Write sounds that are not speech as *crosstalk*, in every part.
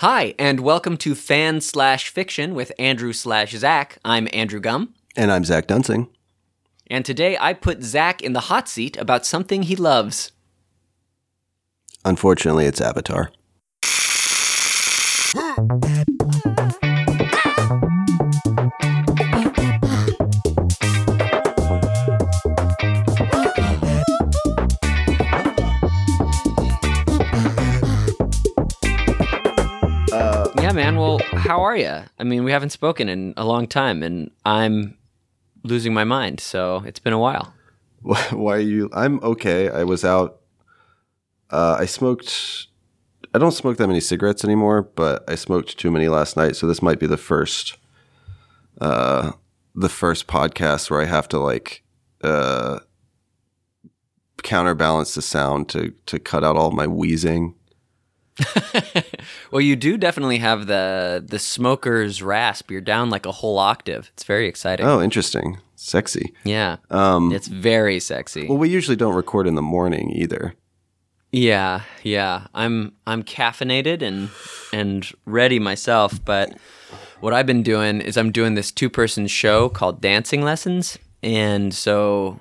Hi, and welcome to Fan Slash Fiction with Andrew slash Zach. I'm Andrew Gum, And I'm Zach Dunsing. and today I put Zach in the hot seat about something he loves. Unfortunately, it's Avatar. Man. Well, how are you? I mean, we haven't spoken in a long time, and I'm losing my mind. So it's been a while. *laughs* Why are you? I'm okay. I was out. Uh, I smoked. I don't smoke that many cigarettes anymore, but I smoked too many last night. So this might be the first, uh, the first podcast where I have to like, uh, counterbalance the sound to to cut out all my wheezing. *laughs* well, you do definitely have the the smoker's rasp. You're down like a whole octave. It's very exciting. Oh, interesting, sexy. Yeah, Um, it's very sexy. well, we usually don't record in the morning either. Yeah, yeah. I'm I'm caffeinated and and ready myself, but what I've been doing is I'm doing this two-person show called Dancing Lessons, and so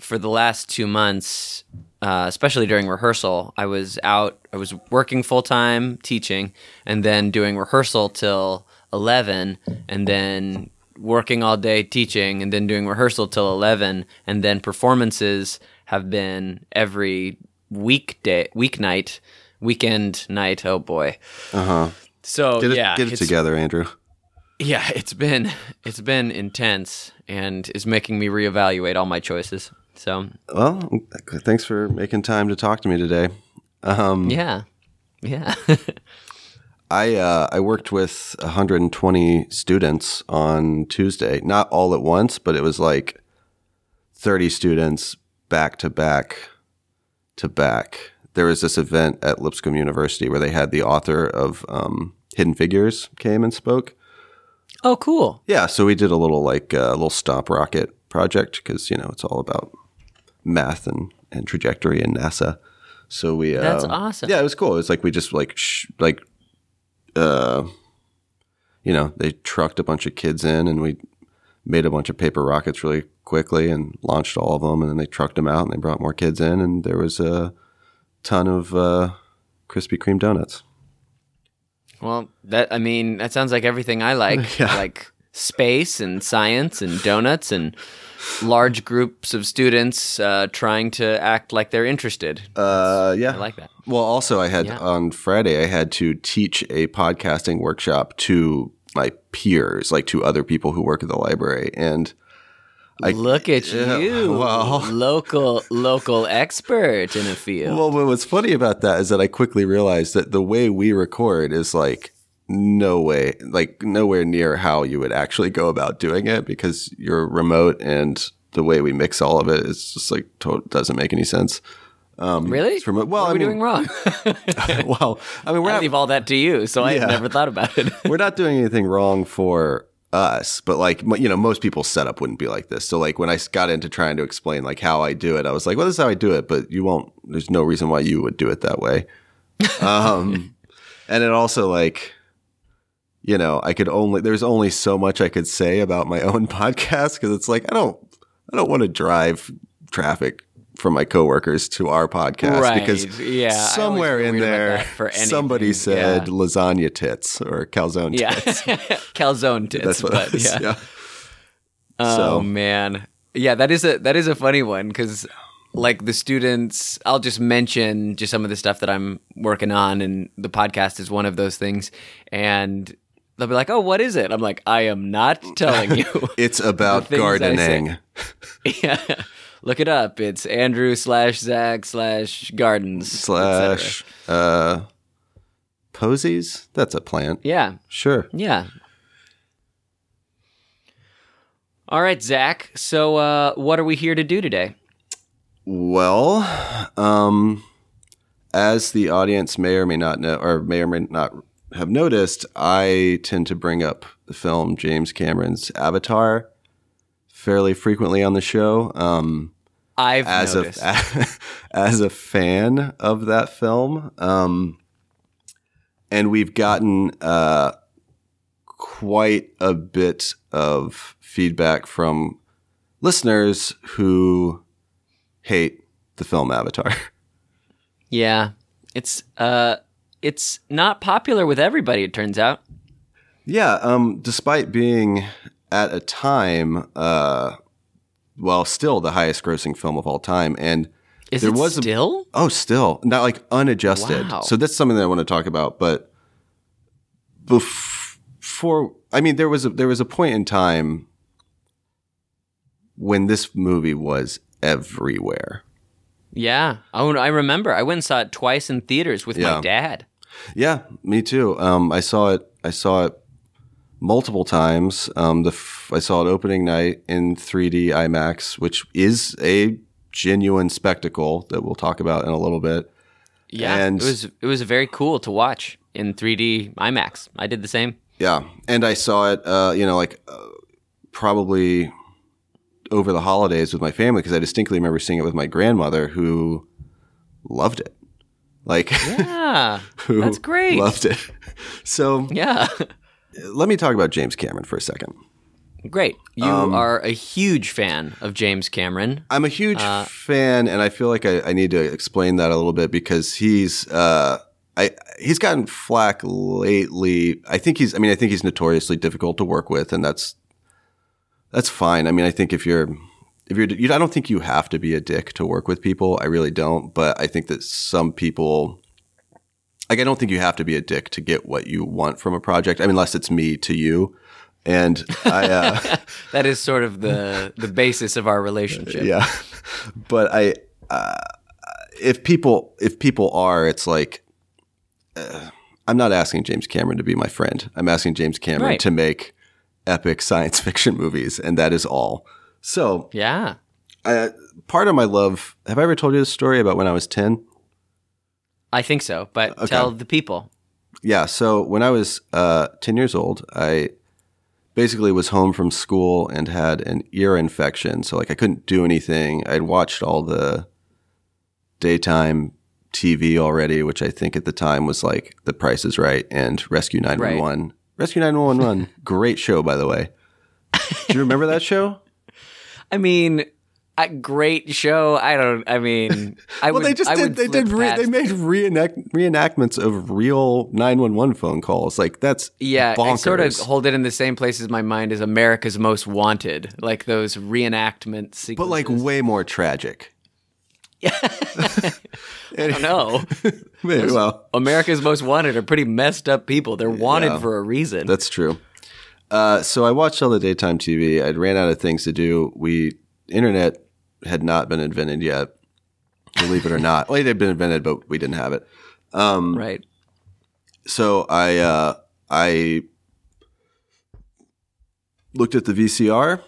for the last 2 months, uh, especially during rehearsal, I was out I was working full-time teaching and then doing rehearsal till 11 and then working all day teaching and then doing rehearsal till 11 and then performances have been every weekday weeknight weekend night oh boy Uh huh. so Get it, yeah get it together, Andrew. yeah it's been it's been intense and is making me reevaluate all my choices so Well, thanks for making time to talk to me today. Um, yeah yeah *laughs* I uh, I worked with 120 students on Tuesday. Not all at once, but it was like 30 students back to back to back. There was this event at Lipscomb University where they had the author of um, Hidden Figures came and spoke. oh cool Yeah, so we did a little like a little stomp rocket project because you know it's all about math and, and trajectory and NASA. So we That's um, awesome. Yeah, it was cool. It was like we just like sh- like uh, you know, they trucked a bunch of kids in and we made a bunch of paper rockets really quickly and launched all of them and then they trucked them out and they brought more kids in and there was a ton of uh, Krispy Kreme donuts. well that i mean that sounds like everything i like *laughs* Yeah. like space and science and donuts and large groups of students uh, trying to act like they're interested Uh, yeah, i like that Well, also, I had Yeah. on Friday, I had to teach a podcasting workshop to my peers, like to other people who work at the library. And I, Look at yeah, you, well- local local expert in a field. well, what's funny about that is that I quickly realized that the way we record is like no way, like nowhere near how you would actually go about doing it because you're remote and the way we mix all of it is just like to- doesn't make any sense. Um, really? remote- well, what are I we mean- doing wrong? *laughs* well, I mean, we're I not, leave all that to you, so I Yeah. had never thought about it. *laughs* we're not doing anything wrong for us, but like you know, most people's setup wouldn't be like this. So like when I got into trying to explain like how I do it, I was like, well, this is how I do it, but you won't. There's no reason why you would do it that way. *laughs* Um, and it also like. You know, I could only there's only so much I could say about my *laughs* own podcast because it's like I don't I don't want to drive traffic from my coworkers to our podcast Right, because yeah, somewhere in there for somebody said yeah. lasagna tits or calzone yeah, tits. *laughs* calzone tits. That's what but yeah. Yeah. Oh So- man, yeah, that is a that is a funny one because like the students, I'll just mention just some of the stuff that I'm working on, and the podcast is one of those things, and they'll be like, "Oh, what is it?" I'm like, "I am not *laughs* telling you." It's about things I say. gardening. *laughs* yeah, look it up. It's Andrew slash Zach slash Gardens. Slash uh posies? That's a plant. Yeah, Sure. yeah. All right, Zach. So, uh, what are we here to do today? Well, um as the audience may or may not know or may or may not have noticed, I tend to bring up the film James Cameron's Avatar fairly frequently on the show. Um I've as noticed. a *laughs* as a fan of that film. Um, and we've gotten uh, quite a bit of feedback from listeners who hate the film Avatar. *laughs* Yeah, it's uh, it's not popular with everybody. It turns out. Yeah, um, despite being at a time, uh, well, still the highest grossing film of all time, and Is there was a- still? oh, still not like unadjusted. Wow. So that's something that I want to talk about. But before, I mean, there was a, there was a point in time when this movie was everywhere. yeah. Oh, I remember. I went and saw it twice in theaters with Yeah. my dad. Yeah, me too. Um, I saw it. I saw it multiple times. Um, the f- I saw it opening night in 3D IMAX, which is a genuine spectacle that we'll talk about in a little bit. Yeah, And- it was it was very cool to watch in 3D IMAX. I did the same. Yeah, and I saw it. Uh, you know, like uh, probably over the holidays with my family because I distinctly remember seeing it with my grandmother who loved it. Like, Yeah, *laughs* who that's great. Loved it. So yeah, let me talk about James Cameron for a second. great. You Um, are a huge fan of James Cameron. I'm a huge Uh, fan, and I feel like I, I need to explain that a little bit because he's uh, I he's gotten flack lately. I think he's I mean I think he's notoriously difficult to work with, and that's that's fine. I mean I think if you're if you're you, I don't think you have to be a dick to work with people. I really don't, but I think that some people. Like I don't think you have to be a dick to get what you want from a project. I mean, unless it's me to you, and I. Uh, *laughs* That is sort of the the basis of our relationship. yeah but i uh, if people if people are it's like uh, i'm not asking james cameron to be my friend i'm asking james cameron Right. to make epic science *laughs* fiction movies and that is all so Yeah. uh, part of my love have i ever told you this story about when i was 10 I think so, but Okay. tell the people. Yeah. So when I was uh, 10 years old, I basically was home from school and had an ear infection. So, like, I couldn't do anything. I'd watched all the daytime TV already, which I think at the time was like The Price is Right and Rescue 911. Rescue 911, *laughs* great show, by the way. Do you remember that show? I mean, a great show. I don't. I mean, I Well, would. they just I did. They did. Re- they made reenact- reenactments of real nine one one phone calls. Like that's Yeah, bonkers. I sort of hold it in the same place as my mind as America's Most Wanted, like those reenactment sequences. but like way more tragic. Yeah, *laughs* I don't know. *laughs* Maybe, well, America's Most Wanted are pretty messed up people. They're wanted Yeah. for a reason. that's true. Uh, so I watched all the daytime TV. I'd ran out of things to do. We internet had not been invented yet. Believe it or not, well, it had been invented, but we didn't have it. right. So I uh, I looked at the VCR,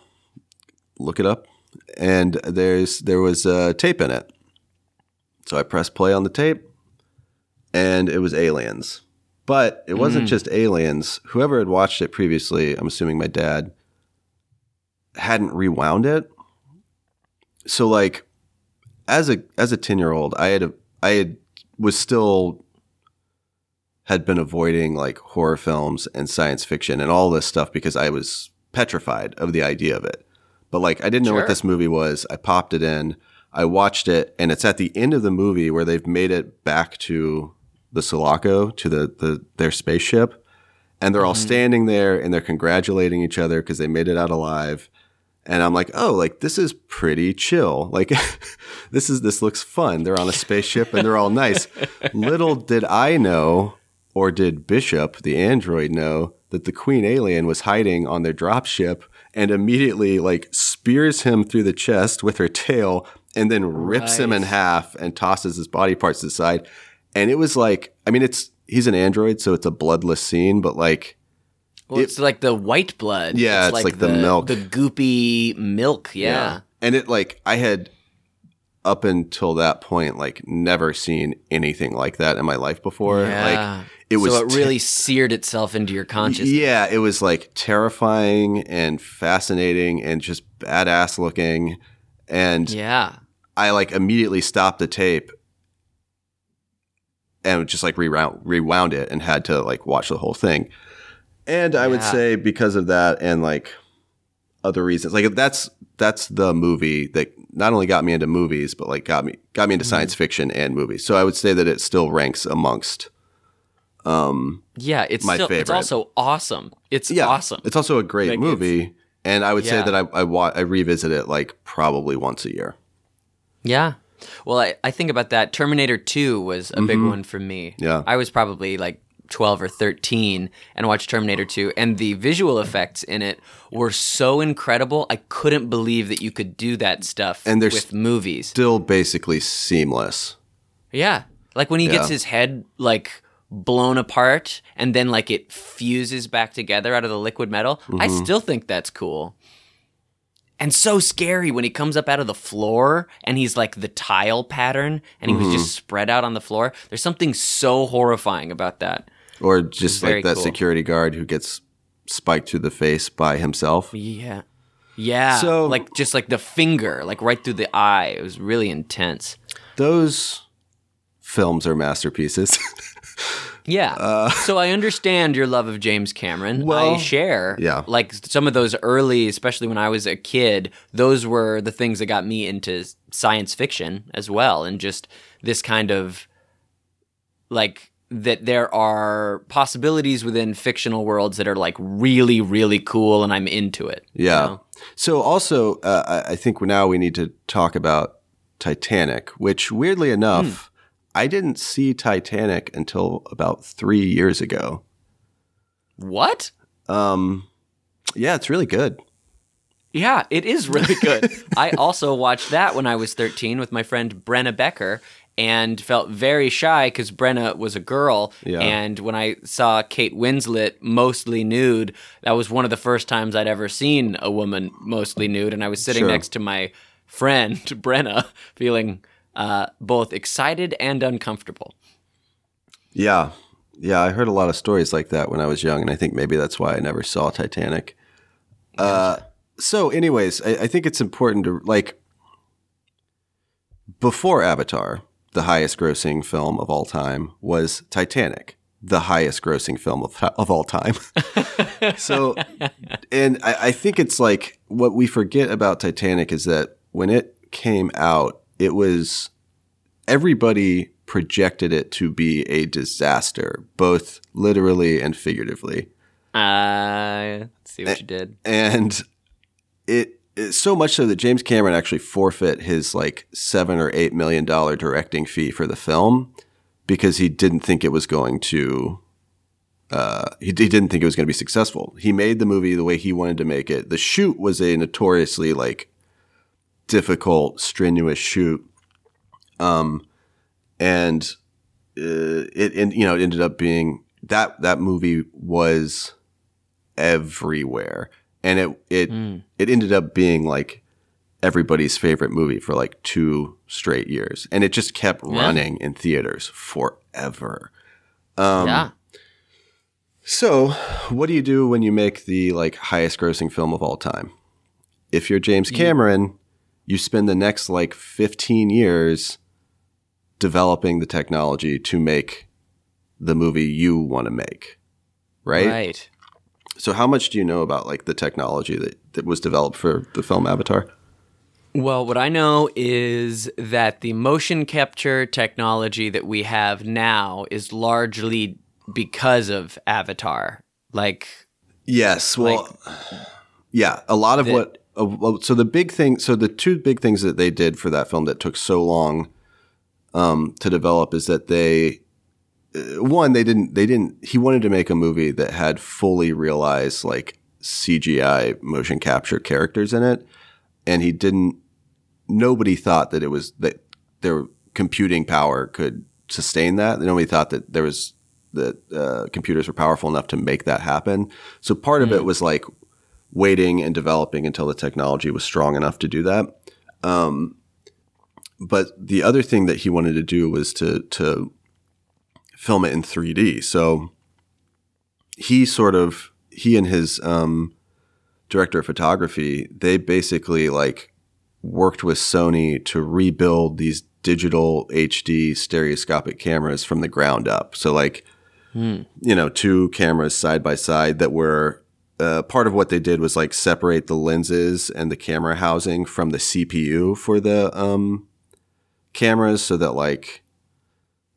look it up, and there's there was a tape in it. So I pressed play on the tape, and it was Aliens. But it wasn't mm. just Aliens. Whoever had watched it previously, I'm assuming my dad, hadn't rewound it. So like, as a as a ten year old, I had a, I had was still had been avoiding like horror films and science fiction and all this stuff because I was petrified of the idea of it. But like I didn't know Sure. what this movie was. I popped it in, I watched it, and it's at the end of the movie where they've made it back to the Sulaco, to the, the their spaceship. And they're all mm-hmm. standing there and they're congratulating each other because they made it out alive. And I'm like, oh, like this is pretty chill. Like *laughs* this is this looks fun. They're on a spaceship and they're all nice. *laughs* Little did I know, or did Bishop, the android, know that the Queen alien was hiding on their dropship and immediately like spears him through the chest with her tail and then rips him in half and tosses his body parts aside. And it was like, I mean, it's he's an android, so it's a bloodless scene, but like Well, it's like the white blood. Yeah, it's like the milk. the goopy milk. Yeah. And it like I had up until that point like never seen anything like that in my life before. Yeah. Like it was so it te- really seared itself into your consciousness. Yeah, it was like terrifying and fascinating and just badass looking. And Yeah. I like immediately stopped the tape and just like rewound rewound it and had to like watch the whole thing. And I would say because of that and like other reasons, like that's that's the movie that not only got me into movies, but like got me got me into science fiction and movies. So I would say that it still ranks amongst. Um, Yeah, it's My still, it's also awesome. It's yeah, awesome. It's also a great Like, movie, and I would say that I I, wa- I revisit it like probably once a year. Yeah. Well, I, I think about that. Terminator 2 was a big one for me. Mm-hmm. Yeah. I was probably like 12 or 13 and watched Terminator 2, and the visual effects in it were so incredible. I couldn't believe that you could do that stuff And they're with movies. Still basically seamless. Yeah. Like when he gets his head like blown apart and then like it fuses back together out of the liquid metal. I Mm-hmm. still think that's cool. And so scary when he comes up out of the floor and he's like the tile pattern and he was Mm-hmm. just spread out on the floor. There's something so horrifying about that. Or just like that cool. security guard who gets spiked through the face by himself. Yeah. Yeah. So- like just like the finger, like right through the eye. It was really intense. Those films are masterpieces. *laughs* Yeah. *laughs* so I understand your love of James Cameron. I Uh, share. yeah. Like some of those early, especially when I was a kid, those were the things that got me into science fiction as well. And just this kind of like that there are possibilities within fictional worlds that are like really, really cool and I'm into it. you yeah. know? So also, uh, I I think now we need to talk about Titanic, which weirdly enough, I didn't see Titanic until about three years ago. What? Um, yeah, it's really good. Yeah, it is really *laughs* good. I also watched that when I was 13 with my friend Brenna Becker and felt very shy because Brenna was a girl. Yeah. And when I saw Kate Winslet mostly nude, that was one of the first times I'd ever seen a woman mostly nude. And I was sitting Sure. next to my friend *laughs* Brenna, feeling uh, both excited and uncomfortable. Yeah. Yeah, I heard a lot of stories like that when I was young, and I think maybe that's why I never saw Titanic. Uh, so, anyways, I, I think it's important to like before Avatar, the highest grossing film of all time was Titanic, the highest grossing film of, of all time. *laughs* so, and I, I think it's like what we forget about Titanic is that when it came out, it was everybody projected it to be a disaster, both literally and figuratively. Uh, see what you did. And it, it so much so that James Cameron actually forfeit his like seven or eight million dollar directing fee for the film because he didn't think it was going to. Uh, he, he didn't think it was going to be successful. He made the movie the way he wanted to make it. The shoot was a notoriously like difficult, strenuous shoot. Um, and uh, it, and you know it ended up being that that movie was everywhere, and it it it ended up being like everybody's favorite movie for like two straight years, and it just kept running in theaters forever. Um, yeah. So, what do you do when you make the like highest grossing film of all time? If you're James Cameron, you spend the next like 15 years developing the technology to make the movie you want to make. Right? Right. So how much do you know about like the technology that, that was developed for the film Avatar? Well, what I know is that the motion capture technology that we have now is largely because of Avatar. Like, Yes. Well, yeah, a lot of The- what. Well, so the big thing, so the two big things that they did for that film that took so long um, to develop is that they, uh, one, they didn't, they didn't. He wanted to make a movie that had fully realized like CGI motion capture characters in it, and he didn't. Nobody thought that it was that their computing power could sustain that. Nobody thought that there was that uh, computers were powerful enough to make that happen. So part of it was like waiting and developing until the technology was strong enough to do that. Um, but the other thing that he wanted to do was to to film it in 3D. So he sort of he and his um, director of photography they basically like worked with Sony to rebuild these digital HD stereoscopic cameras from the ground up. So like, you know, two cameras side by side that were uh, part of what they did was like separate the lenses and the camera housing from the CPU for the um, cameras, so that like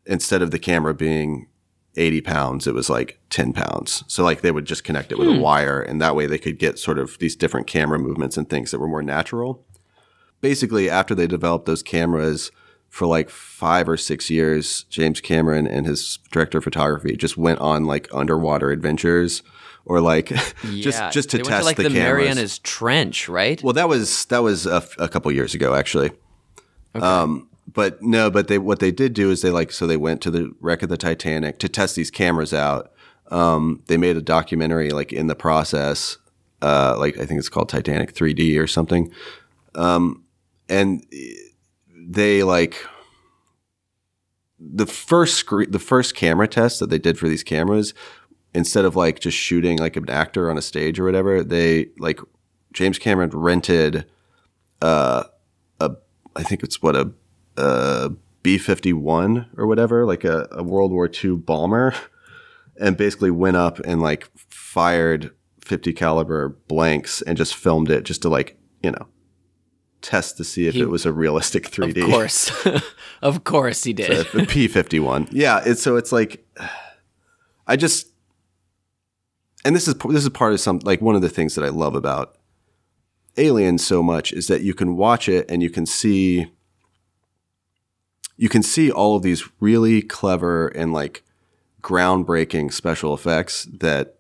instead of the camera being 80 pounds, it was like 10 pounds. So like they would just connect it with a wire and that way they could get sort of these different camera movements and things that were more natural. Basically, after they developed those cameras for like five or six years, James Cameron and his director of photography just went on like underwater adventures or like *laughs* just Yeah, just to they test to, like the, the, cameras. Marianas Trench, right? Well, that was that was a, f- a couple years ago, actually. Um, but no, but they what they did do is they like so they went to the wreck of the Titanic to test these cameras out. Um, they made a documentary like in the process, uh, like I think it's called Titanic 3D or something. Um, and they like the first screen, the first camera test that they did for these cameras, instead of like just shooting like an actor on a stage or whatever, they like James Cameron rented uh, a I think it's what a, a B fifty one or whatever, like a, a World War II bomber, *laughs* and basically went up and like fired fifty caliber blanks and just filmed it just to like you know test to see if He- it was a realistic three D. Of course, *laughs* of course he did. P fifty one. Yeah, it's so it's like *sighs* I just and this is this is part of some like one of the things that I love about Alien so much is that you can watch it and you can see you can see all of these really clever and like groundbreaking special effects that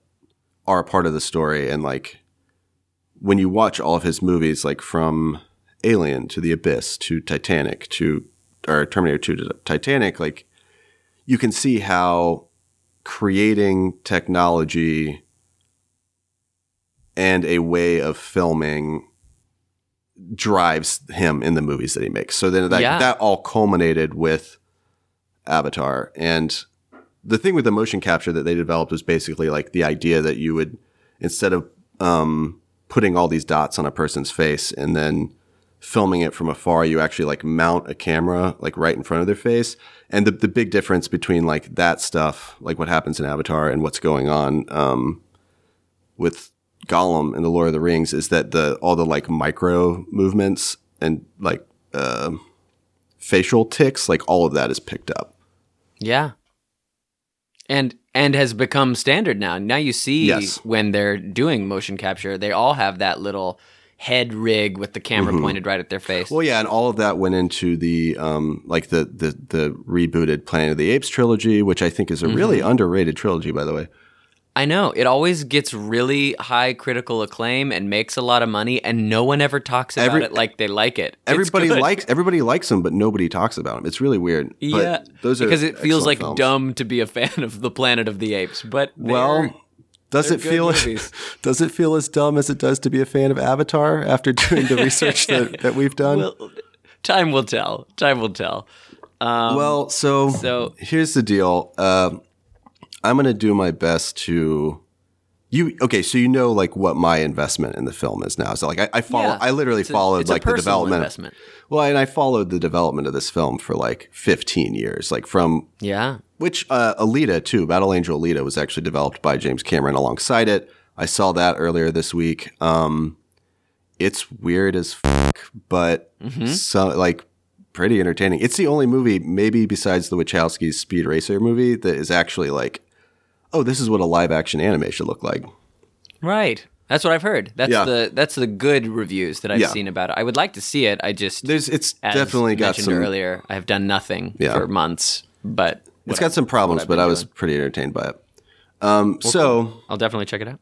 are a part of the story. And like when you watch all of his movies like from Alien to The Abyss to Titanic to or Terminator 2 to Titanic like you can see how creating technology and a way of filming drives him in the movies that he makes. So then that Yeah. that all culminated with Avatar and the thing with the motion capture that they developed was basically like the idea that you would instead of um, putting all these dots on a person's face and then filming it from afar, you actually like mount a camera like right in front of their face. And the the big difference between like that stuff, like what happens in Avatar, and what's going on um, with Gollum in the Lord of the Rings, is that the all the like micro movements and like uh, facial ticks, like all of that is picked up. Yeah. And and has become standard now. Now you see Yes. when they're doing motion capture, they all have that little head rig with the camera pointed right at their face. Mm-hmm. Well, yeah, and all of that went into the um, like the the the rebooted Planet of the Apes trilogy, which I think is a really underrated trilogy, by the way. I know. It always gets really high critical acclaim and makes a lot of money and no one ever talks about Every- it like they like it. Everybody likes everybody likes them, but nobody talks about them. It's really weird. But Yeah, those are because it feels like films. dumb to be a fan of the Planet of the Apes, but Well, does it feel *laughs* movies. does it feel as dumb as it does to be a fan of Avatar after doing the *laughs* research that, that we've done? well, time will tell. Time will tell. Um, well, so, so- here's the deal. Uh, I'm going to do my best to you. Okay, so you know like what my investment in the film is now. So like I, I follow. Yeah. I literally It's followed a like the development. investment. Well, and I followed the development of this film for like 15 years, like from yeah. which uh, Alita too, Battle Angel Alita was actually developed by James Cameron alongside it. I saw that earlier this week. Um, it's weird as fuck, but so like pretty entertaining. It's the only movie, maybe besides the Wachowskis Speed Racer movie, that is actually like, oh, this is what a live action anime should look like. Right. That's what I've heard. That's Yeah. the that's the good reviews that I've Yeah. seen about it. I would like to see it. I just There's, it's definitely got some. earlier. I have done nothing Yeah. for months, but It's got some problems, but I was doing. pretty entertained by it. Um, so I'll definitely check it out.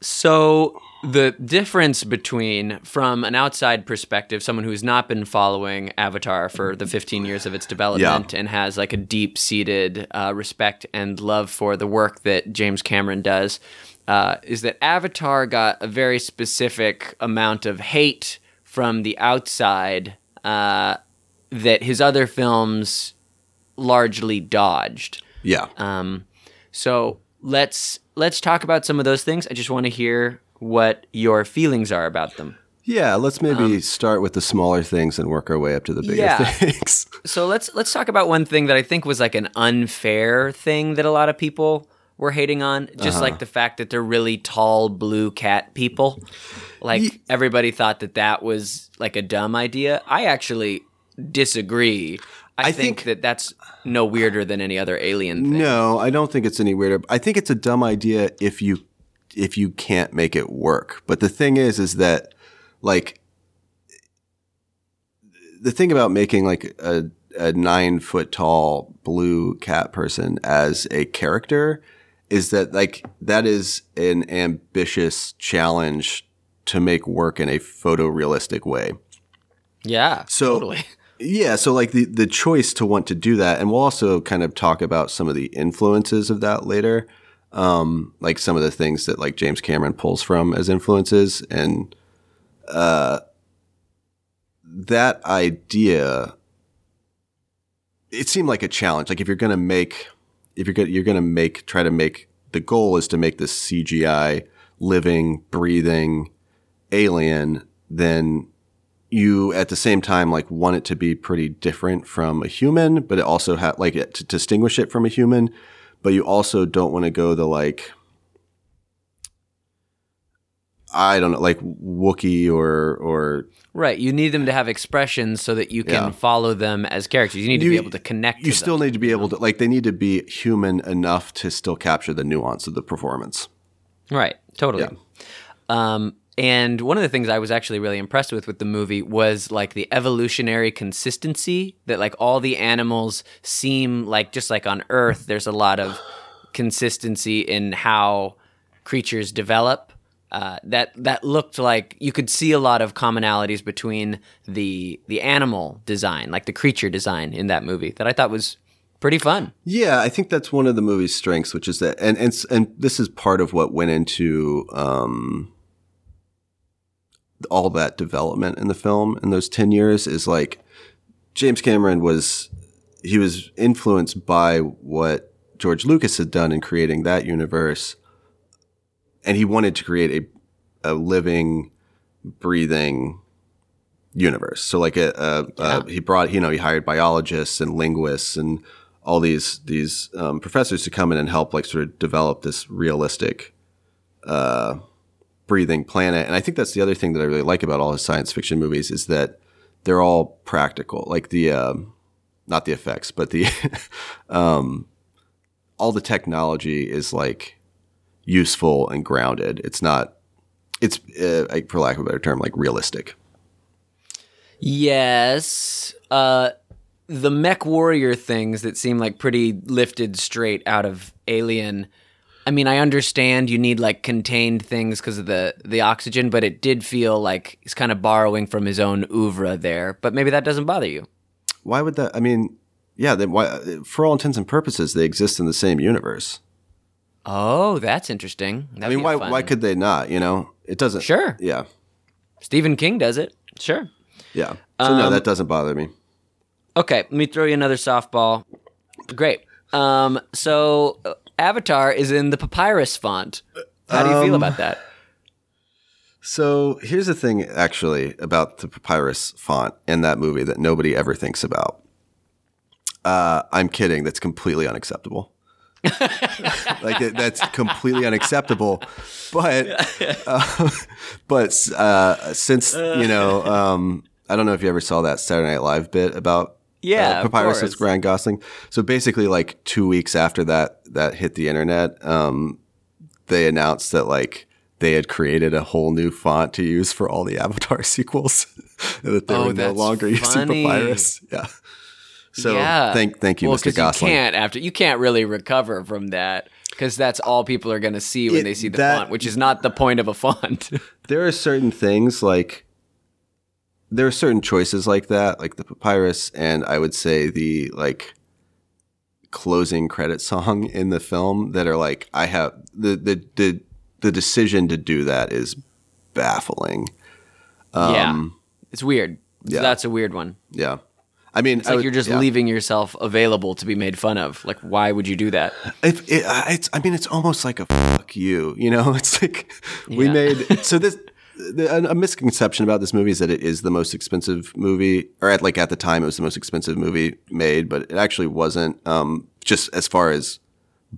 So the difference between from an outside perspective, someone who's not been following Avatar for the 15 years of its development and has like a deep-seated uh, respect and love for the work that James Cameron does, uh, is that Avatar got a very specific amount of hate from the outside uh, that his other films largely dodged. yeah, Um, so let's let's talk about some of those things. I just want to hear what your feelings are about them. Yeah, let's maybe um, start with the smaller things and work our way up to the bigger Yeah. things. *laughs* So let's let's talk about one thing that I think was like an unfair thing that a lot of people were hating on, just like uh-huh. the fact that they're really tall blue cat people. Like everybody thought that that was like a dumb idea. I actually disagree. I, I think, think- that that's no weirder than any other alien thing. No, I don't think it's any weirder. I think it's a dumb idea if you if you can't make it work. But the thing is is that like the thing about making like a a nine foot tall blue cat person as a character is that like that is an ambitious challenge to make work in a photorealistic way. Yeah, So totally. *laughs* yeah, so like the the choice to want to do that, and we'll also kind of talk about some of the influences of that later, um, like some of the things that like James Cameron pulls from as influences, and uh, that idea, it seemed like a challenge. Like if you're gonna make, if you're gonna you're gonna make try to make the goal is to make this CGI living, breathing alien, then you at the same time like want it to be pretty different from a human, but it also have like to distinguish it from a human, but you also don't want to go the like I don't know, like Wookie or or Right. You need them to have expressions so that you can Yeah. follow them as characters. You need to be able to connect. you to still them. need to be able to like they need to be human enough to still capture the nuance of the performance. Right. Totally. Yeah. Um, and one of the things I was actually really impressed with with the movie was like the evolutionary consistency that like all the animals seem like just like on Earth, there's a lot of consistency in how creatures develop. Uh, that that looked like you could see a lot of commonalities between the the animal design, like the creature design in that movie, that I thought was pretty fun. Yeah, I think that's one of the movie's strengths, which is that, and and and this is part of what went into um, all that development in the film in those ten years. Is like James Cameron was he was influenced by what George Lucas had done in creating that universe, and he wanted to create a a living, breathing universe. So like a, a, a he brought you know he hired biologists and linguists and all these these um, professors to come in and help like sort of develop this realistic uh, breathing planet. And I think that's the other thing that I really like about all his science fiction movies is that they're all practical. Like the um, not the effects, but the *laughs* um, all the technology is like useful and grounded. It's not. It's uh, for lack of a better term, like realistic. Yes. Uh, the mech warrior things that seem like pretty lifted straight out of Alien. I mean, I understand you need like contained things because of the the oxygen, but it did feel like he's kind of borrowing from his own oeuvre there. But maybe that doesn't bother you. Why would that? I mean, yeah. Then why? For all intents and purposes, they exist in the same universe. Oh, that's interesting. That'd I mean, why? fun- Why could they not? You know, it doesn't. Sure. Yeah. Stephen King does it? Sure. Yeah. So no, Um, that doesn't bother me. Okay, let me throw you another softball. Great. Um, so uh, Avatar is in the papyrus font. How do you feel Um, about that? So here's the thing, actually, about the papyrus font in that movie that nobody ever thinks about. Uh, I'm kidding. That's completely unacceptable. *laughs* like it, that's completely unacceptable. But uh, *laughs* but uh, since you know, um, I don't know if you ever saw that Saturday Night Live bit about Yeah, uh, papyrus with Ryan Gosling. So basically, like two weeks after that that hit the internet, um, they announced that like they had created a whole new font to use for all the *laughs* Avatar sequels. *laughs* that they Oh, were no longer using papyrus. Yeah. So yeah. thank thank you, well, Mr. Gosling. You can't after you can't really recover from that because that's all people are going to see when It- they see the that- font, which is not the point of a font. *laughs* there are certain things like there are certain choices like that, like the papyrus, and I would say the like closing credit song *laughs* in the film that are like I have the the the, the decision to do that is baffling. yeah, um, it's weird. yeah. That's a weird one. Yeah. I mean, It's like you're just leaving yourself available to be made fun of. Like, why would you do that? If it, it's, I mean, it's almost like a fuck you, you know? *laughs* It's like we Yeah. made, so this, a, a misconception about this movie is that it is the most expensive movie, or at like at the time it was the most expensive movie made, but it actually wasn't. Um, just as far as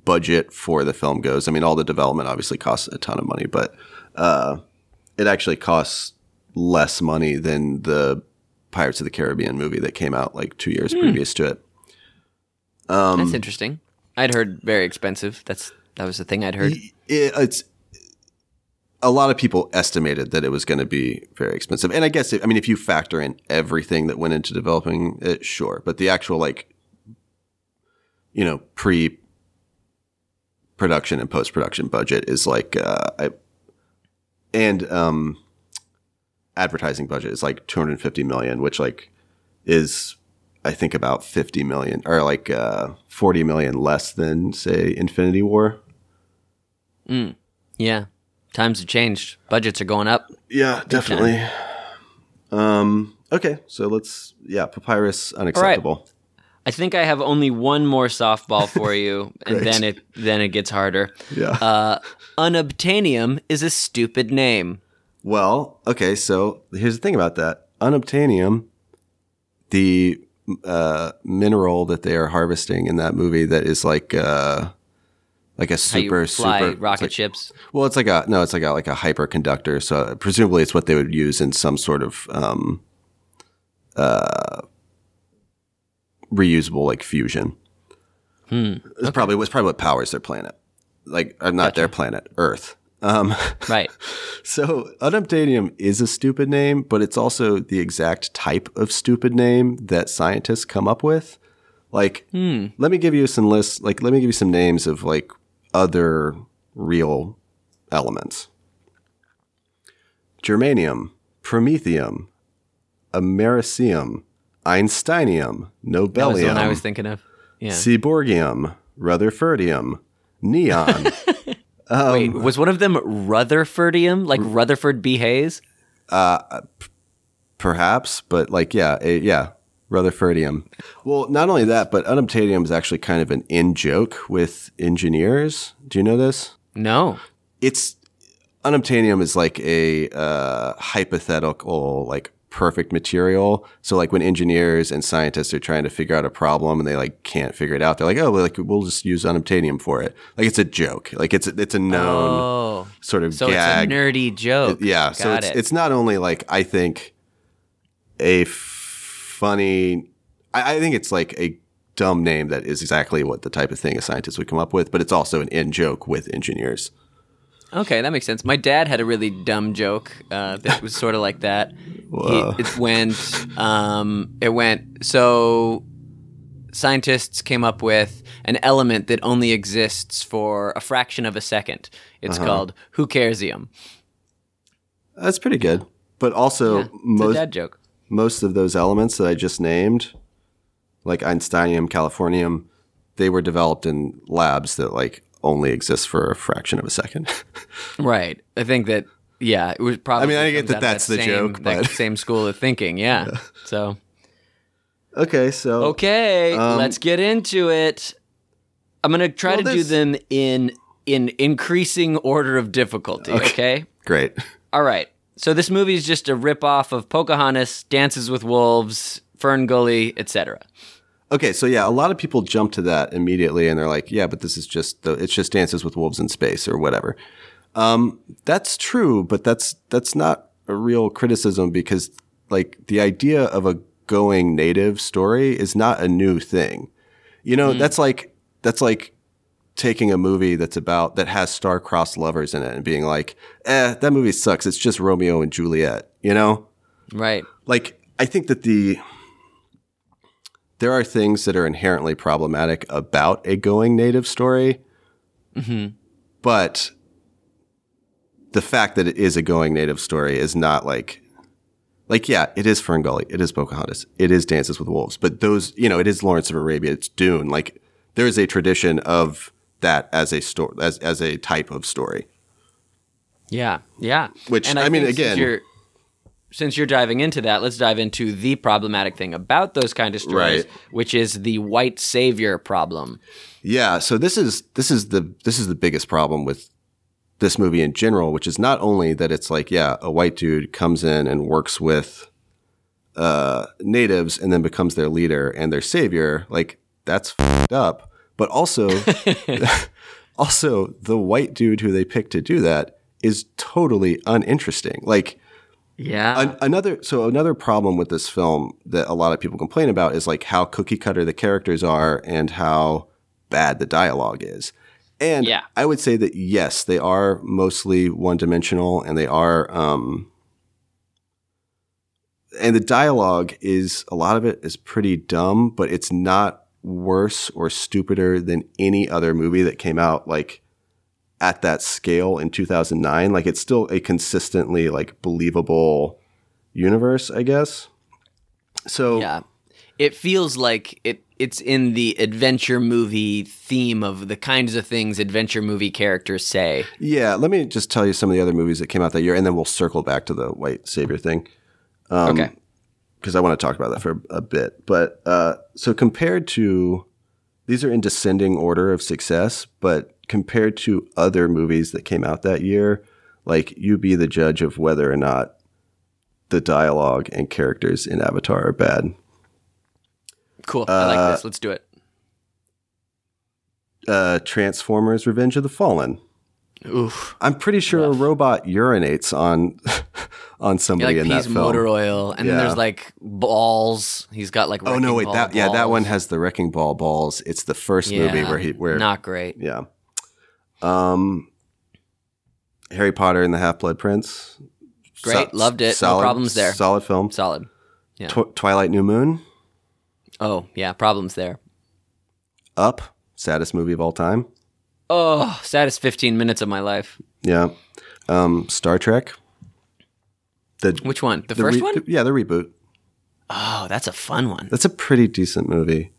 budget for the film goes, I mean, all the development obviously costs a ton of money, but uh, it actually costs less money than the Pirates of the Caribbean movie that came out like two years previous to it. Um, That's interesting. I'd heard very expensive. That's that was the thing I'd heard. it, it's a lot of people estimated that it was going to be very expensive, and I guess I mean if you factor in everything that went into developing it, sure, but the actual like you know pre production and post production budget is like uh, I, and um advertising budget is like 250 million, which like is I think about 50 million or like uh, 40 million less than say Infinity War. Yeah, times have changed. Budgets are going up. Yeah, definitely. Um okay, so let's yeah, Papyrus unacceptable. I think I have only one more softball for you, *laughs* and then it then it gets harder. Yeah. Uh, unobtainium is a stupid name. Well, okay, so here's the thing about that. Unobtainium, the uh, mineral that they are harvesting in that movie that is like uh, like a super super rocket like- ships. Well, it's like a no, it's like a like a hyperconductor. So presumably, it's what they would use in some sort of um, uh, reusable like fusion. Hmm. It's probably was probably what powers their planet, like not their planet, Earth. Um, *laughs* Right. so unobtainium is a stupid name, but it's also the exact type of stupid name that scientists come up with. Like, let me give you some lists. Like, let me give you some names of like other real elements: germanium, promethium, americium, einsteinium, That was the nobelium, one I was thinking of. Yeah. seaborgium, rutherfordium, neon. *laughs* Um, Wait, was one of them Rutherfordium, like Rutherford B. Hayes? perhaps, but like, yeah, eh, yeah, Rutherfordium. Well, not only that, but unobtainium is actually kind of an in joke with engineers. Do you know this? No. It's unobtainium is like a uh, hypothetical, like perfect material. So like when engineers and scientists are trying to figure out a problem and they like can't figure it out, they're like, oh, well, like we'll just use unobtainium for it. Like it's a joke. Like it's a, it's a known Oh, sort of so gag. it's a nerdy joke. Yeah, Got so it's it. it's not only like I think a f- funny. I, I think it's like a dumb name that is exactly what the type of thing a scientist would come up with, but it's also an in joke with engineers. Okay, that makes sense. My dad had a really dumb joke uh, that was sort of like that. He, it went, um, it went. So scientists came up with an element that only exists for a fraction of a second. It's Uh-huh. called who caresium. That's pretty good, but also It's a most dad joke. Most of those elements that I just named, like Einsteinium, Californium, they were developed in labs that like only exist for a fraction of a second. *laughs* Right. I think that. Yeah, it was probably. I mean, I get that that's the same, joke, that but- same school of thinking. *laughs* Yeah. So okay, so Okay, Um, let's get into it. I'm gonna try Well, to do them in in increasing order of difficulty. Okay. great. All right. So this movie is just a ripoff of Pocahontas, Dances with Wolves, Fern Gully, etc. Okay, so yeah, a lot of people jump to that immediately, and they're like, "Yeah, but this is just the, it's just Dances with Wolves in space or whatever." Um, that's true, but that's that's not a real criticism because like the idea of a going native story is not a new thing. You know, that's like that's like taking a movie that's about that has star-crossed lovers in it and being like, "Eh, that movie sucks. It's just Romeo and Juliet." You know? Right. like I think that the there are things that are inherently problematic about a going native story, but the fact that it is a going native story is not like like yeah, it is Ferngully, it is Pocahontas, it is Dances with Wolves, but those you know it is Lawrence of Arabia, it's Dune. Like there is a tradition of that as a story as as a type of story. Yeah. Yeah. Which, and I mean, think since again- you're, since you're diving into that, let's dive into the problematic thing about those kind of stories, Right. which is the white savior problem. Yeah, so this is this is the this is the biggest problem with this movie in general, which is not only that it's like, yeah, a white dude comes in and works with uh, natives and then becomes their leader and their savior, like that's fed up. But also, *laughs* *laughs* also the white dude who they picked to do that is totally uninteresting. Like Yeah. an- another, so another problem with this film that a lot of people complain about is like how cookie cutter the characters are and how bad the dialogue is. And Yeah. I would say that yes, they are mostly one dimensional and they are, um, and the dialogue is a lot of it is pretty dumb, but it's not worse or stupider than any other movie that came out like at that scale in 2009. Like it's still a consistently like believable universe, I guess. So yeah. It feels like it it's in the adventure movie theme of the kinds of things adventure movie characters say. Yeah, let me just tell you some of the other movies that came out that year, and then we'll circle back to the white savior thing um, okay. Because I want to talk about that for a bit. But uh, so compared to these are in descending order of success, but compared to other movies that came out that year, like you be the judge of whether or not the dialogue and characters in Avatar are bad. Cool. I Uh, like this. Let's do it. Uh, Transformers: Revenge of the Fallen. Oof. I'm pretty sure a robot urinates on *laughs* on Yeah, somebody like in that film. motor oil, and then there's like balls. He's got like Oh no, wait, that yeah, that one has the wrecking ball balls. It's the first movie where he where not great. yeah. Um Harry Potter and the Half-Blood Prince. Great, loved it. No problems there. Solid film. Solid. Yeah. Tw- Twilight New Moon. Oh yeah, problems there. Up, saddest movie of all time. Oh, saddest 15 minutes of my life. Yeah. Um Star Trek. The, Which one? The, the first re- one? yeah, the reboot. Oh, that's a fun one. That's a pretty decent movie.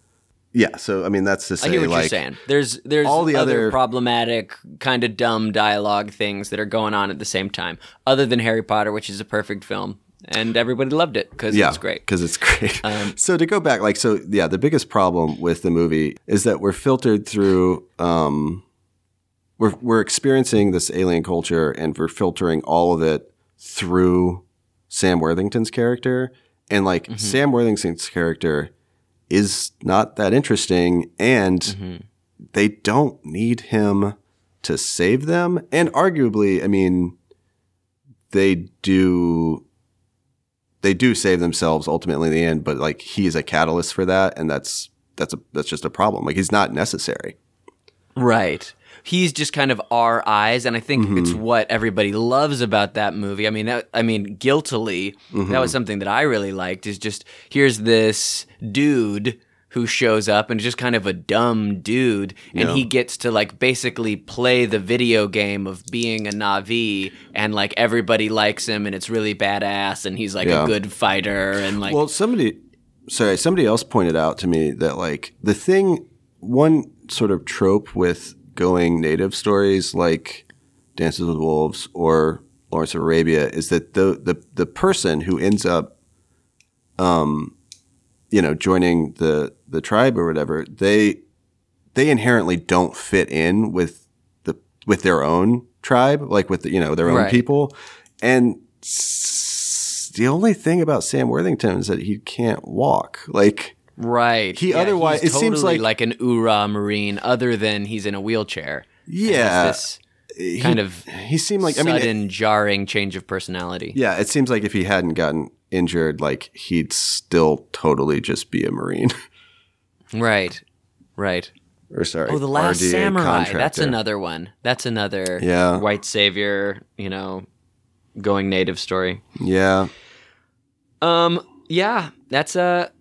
Yeah, so I mean that's to say I hear what like you're saying. There's there's all the other, other- problematic kind of dumb dialogue things that are going on at the same time, other than Harry Potter, which is a perfect film, and everybody loved it because yeah, it's great. Um, because it's great. *laughs* so to go back, like, so yeah, the biggest problem with the movie is that we're filtered through. Um, we're we're experiencing this alien culture, and we're filtering all of it through Sam Worthington's character, and like Mm-hmm. Sam Worthington's character is not that interesting, and Mm-hmm. they don't need him to save them, and arguably, I mean, they do they do save themselves ultimately in the end, but like he is a catalyst for that, and that's that's a that's just a problem. Like he's not necessary. Right. He's just kind of our eyes, and I think Mm-hmm. it's what everybody loves about that movie. I mean, that, I mean, guiltily, that Mm-hmm. was something that I really liked. Is just here's this dude who shows up and is just kind of a dumb dude, and Yeah. he gets to like basically play the video game of being a Na'vi, and like everybody likes him, and it's really badass, and he's like Yeah. a good fighter, and like Well, somebody, sorry, somebody else pointed out to me that like the thing, one sort of trope with going native stories like Dances with Wolves or Lawrence of Arabia is that the the the person who ends up, um, you know, joining the the tribe or whatever, they they inherently don't fit in with the with their own tribe, like with the, you know their own Right. people, and s- the only thing about Sam Worthington is that he can't walk. Like Right. He otherwise- he's it seems like- like an Ura Marine, other than he's in a wheelchair. Yeah, this he- kind of he seemed like I mean, sudden, it- jarring change of personality. yeah, it seems like if he hadn't gotten injured, like he'd still totally just be a marine. *laughs* Right. Right. or sorry, Oh, the Last RDA Samurai. That's another one. That's another Yeah. white savior. You know, going native story. Yeah, Um. Yeah. That's a.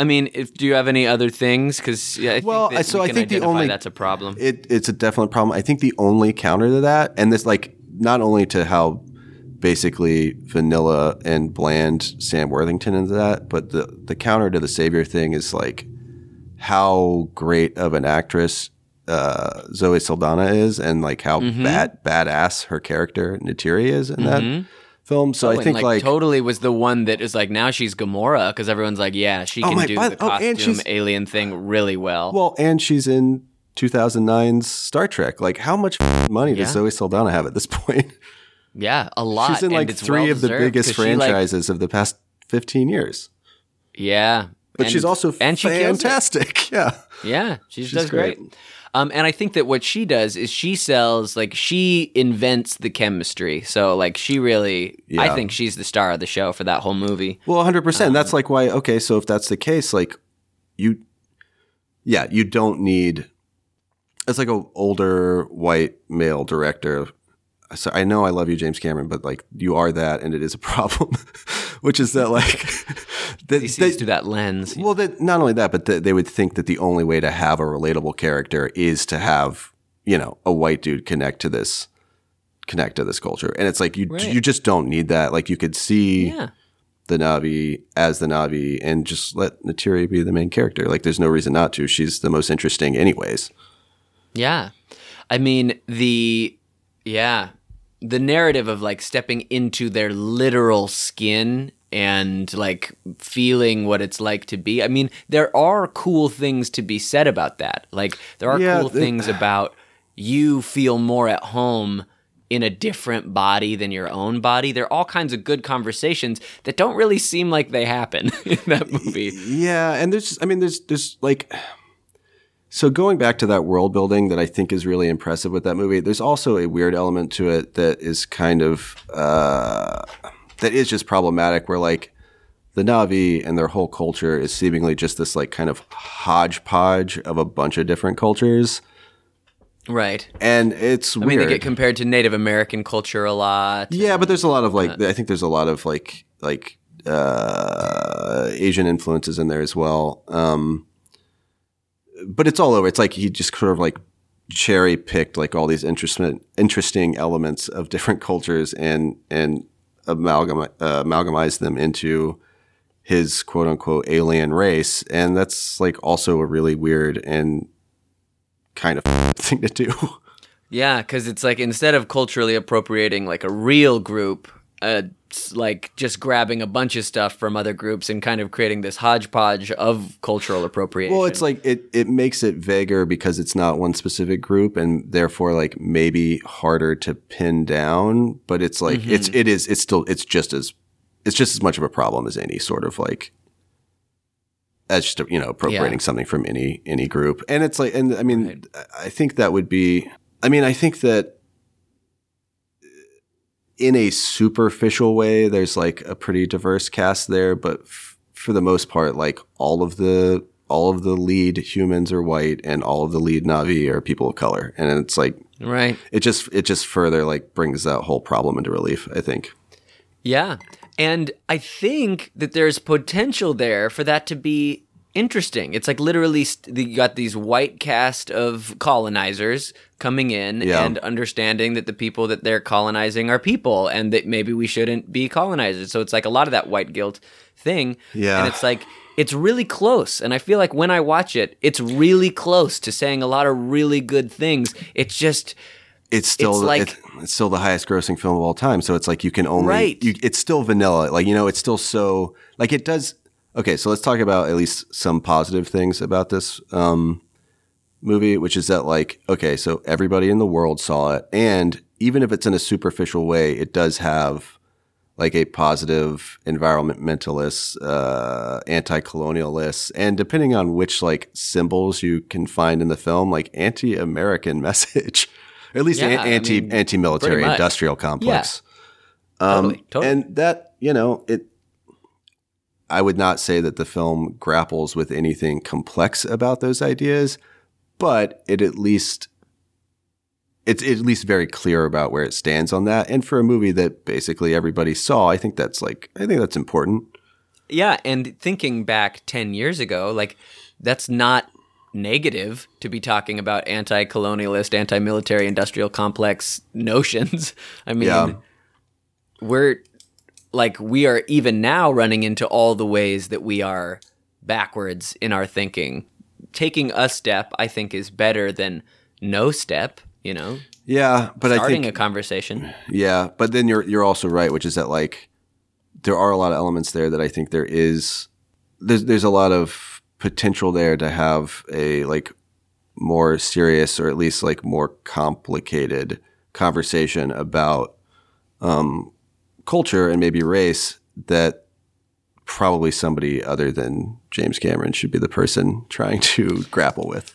I mean, if do you have any other things? Because yeah, I Well, think that so we I think the only- that's a problem. it, it's a definite problem. I think the only counter to that, and this like not only to how basically vanilla and bland Sam Worthington is that, but the the counter to the savior thing is like how great of an actress uh, Zoe Saldana is, and like how Mm-hmm. bad badass her character Neytiri is in that film. So I Oh, and, think like, like, totally was the one that is like now she's Gamora because everyone's like yeah she Oh can my- do the oh, costume alien thing really well. well, and she's in 2009's Star Trek. Like, how much money does Yeah. Zoe Saldana have at this *laughs* point? Yeah, a lot. She's in and like it's three of the biggest she, like- franchises of the past 15 years. yeah, But and- she's also and she fantastic. *laughs* Yeah. Yeah, she She's does great. great. Um, and I think that what she does is she sells like she invents the chemistry. So like she really, I think she's the star of the show for that whole movie. Well, 100%. Um, that's like why, okay, so if that's the case, like, you, yeah, you don't need, it's like a older white male director. So I know I love you, James Cameron, but like, you are that, and it is a *laughs* problem, which is that, like, *laughs* that, He sees through that lens. Well, that not only that, but that they would think that the only way to have a relatable character is to have you know a white dude connect to this connect to this culture, and it's like you Right. you just don't need that. Like you could see Yeah. the Na'vi as the Na'vi and just let Neytiri be the main character. Like there's no reason not to. She's the most interesting, anyways. Yeah. I mean, the yeah, the narrative of like stepping into their literal skin and like feeling what it's like to be. I mean, there are cool things to be said about that. Like there are Yeah, cool things about you feel more at home in a different body than your own body. There are all kinds of good conversations that don't really seem like they happen *laughs* in that movie. Yeah, and there's I mean there's there's like so going back to that world building that I think is really impressive with that movie, there's also a weird element to it that is kind of uh that is just problematic where like the Na'vi and their whole culture is seemingly just this like kind of hodgepodge of a bunch of different cultures. Right. And it's I weird. mean, they get compared to Native American culture a lot. Yeah, but there's a lot of like I think there's a lot of like like uh Asian influences in there as well. Um but it's all over. It's like he just sort of like cherry picked like all these interesting interesting elements of different cultures and and amalgam uh, amalgamized them into his quote unquote alien race and that's like also a really weird and kind of *laughs* thing to do. Yeah, because it's like instead of culturally appropriating like a real group, it's like just grabbing a bunch of stuff from other groups and kind of creating this hodgepodge of cultural appropriation. Well, it's like it it makes it vaguer because it's not one specific group and therefore like maybe harder to pin down, but it's like it's mm-hmm. it is it's still it's just as it's just as much of a problem as any sort of like as just you know appropriating Yeah. something from any any group. And it's like and I mean I think that would be I mean I think that in a superficial way, there's like a pretty diverse cast there, but f- for the most part, like all of the all of the lead humans are white, and all of the lead Na'vi are people of color, and it's like right. it just it just further like brings that whole problem into relief. I think. Yeah. And I think that there's potential there for that to be interesting. It's like literally st- you got these white cast of colonizers coming in Yeah. and understanding that the people that they're colonizing are people and that maybe we shouldn't be colonizers. So it's like a lot of that white guilt thing. Yeah. And it's like it's really close. And I feel like when I watch it, it's really close to saying a lot of really good things. It's just It's still It's the- like- it- it's still the highest grossing film of all time. So it's like you can only Right. you, it's still vanilla. Like you know, it's still so like it does. Okay, so let's talk about at least some positive things about this um, movie, which is that like okay, so everybody in the world saw it, and even if it's in a superficial way, it does have like a positive environmentalist, uh, anti-colonialist, and depending on which like symbols you can find in the film, like anti-American *laughs* message, at least Yeah, an- I anti mean, anti-military industrial complex. totally, totally. Um, And that you know it. I would not say that the film grapples with anything complex about those ideas, but it at least it's at least very clear about where it stands on that. And for a movie that basically everybody saw, I think that's like I think that's important. Yeah, and thinking back 10 years ago, like that's not negative to be talking about anti-colonialist, anti-military industrial complex notions. *laughs* I mean, Yeah. we're like we are even now running into all the ways that we are backwards in our thinking. Taking a step, I think is better than no step, you know. Yeah, but I think a conversation. Yeah, but then you're you're also right, which is that like there are a lot of elements there that I think there is there's there's a lot of potential there to have a like more serious or at least like more complicated conversation about um, culture and maybe race that probably somebody other than James Cameron should be the person *laughs* trying to grapple with.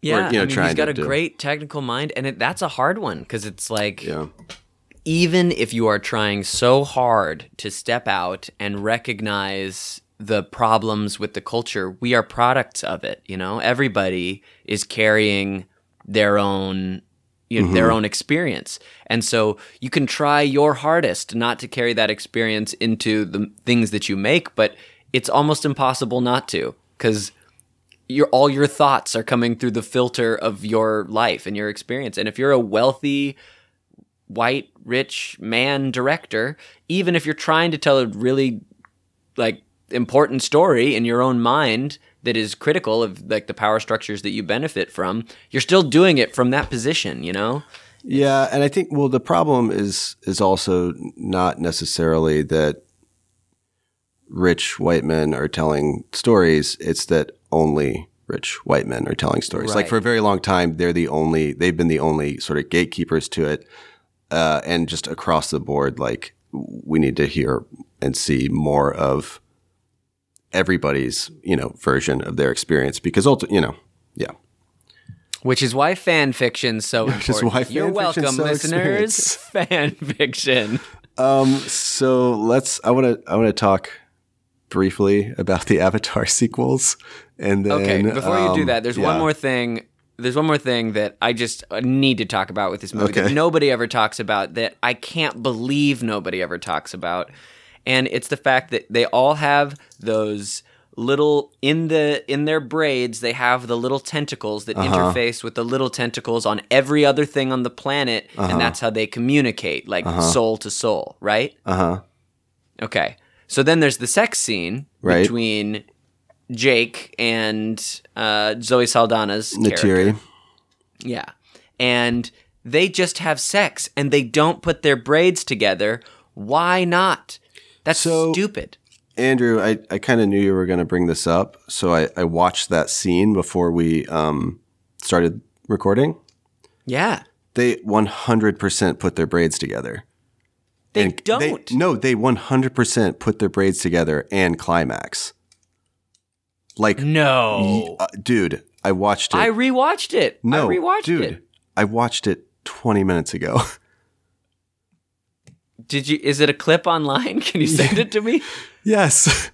Yeah, you know, I mean, he's got a do- great technical mind, and it, that's a hard one because it's like Yeah. even if you are trying so hard to step out and recognize the problems with the culture, we are products of it. You know, everybody is carrying their own. You know, their mm-hmm. own experience. And so you can try your hardest not to carry that experience into the things that you make, but it's almost impossible not to because your all your thoughts are coming through the filter of your life and your experience. And if you're a wealthy white rich man director, even if you're trying to tell a really like important story in your own mind that is critical of like the power structures that you benefit from, you're still doing it from that position, you know? Yeah, and I think well the problem is is also not necessarily that rich white men are telling stories, it's that only rich white men are telling stories. Like for a very long time they're the only they've been the only sort of gatekeepers to it. Uh, and just across the board like we need to hear and see more of everybody's, you know, version of their experience because ultimately, you know, yeah. Which is why fan fiction's so *laughs* important. is why You're welcome, so listeners. *laughs* Fan fiction. Um, so let's. I want to. I want to talk briefly about the *laughs* Avatar sequels, and then Okay, before you do um, that, there's yeah. one more thing. There's one more thing that I just uh, need to talk about with this movie that nobody ever talks about. That I can't believe nobody ever talks about, and it's the fact that they all have those little in the in their braids. They have the little tentacles that Uh-huh. interface with the little tentacles on every other thing on the planet, Uh-huh. and that's how they communicate, like soul to soul, right? Uh huh. Okay. So then there's the sex scene Right. between Jake and uh, Zoe Saldana's character. Neytiri. Yeah. And they just have sex and they don't put their braids together. Why not? That's So- stupid. Andrew, I, I kind of knew you were going to bring this up, so I, I watched that scene before we um, started recording. Yeah. They 100% put their braids together. They And don't. no, they 100% put their braids together and climax. Like, no. uh, dude, I watched it. I rewatched it. No, I rewatched dude, it. I watched it 20 minutes ago. *laughs* Did you is it a clip online? *laughs* Can you send it to me? *laughs* yes.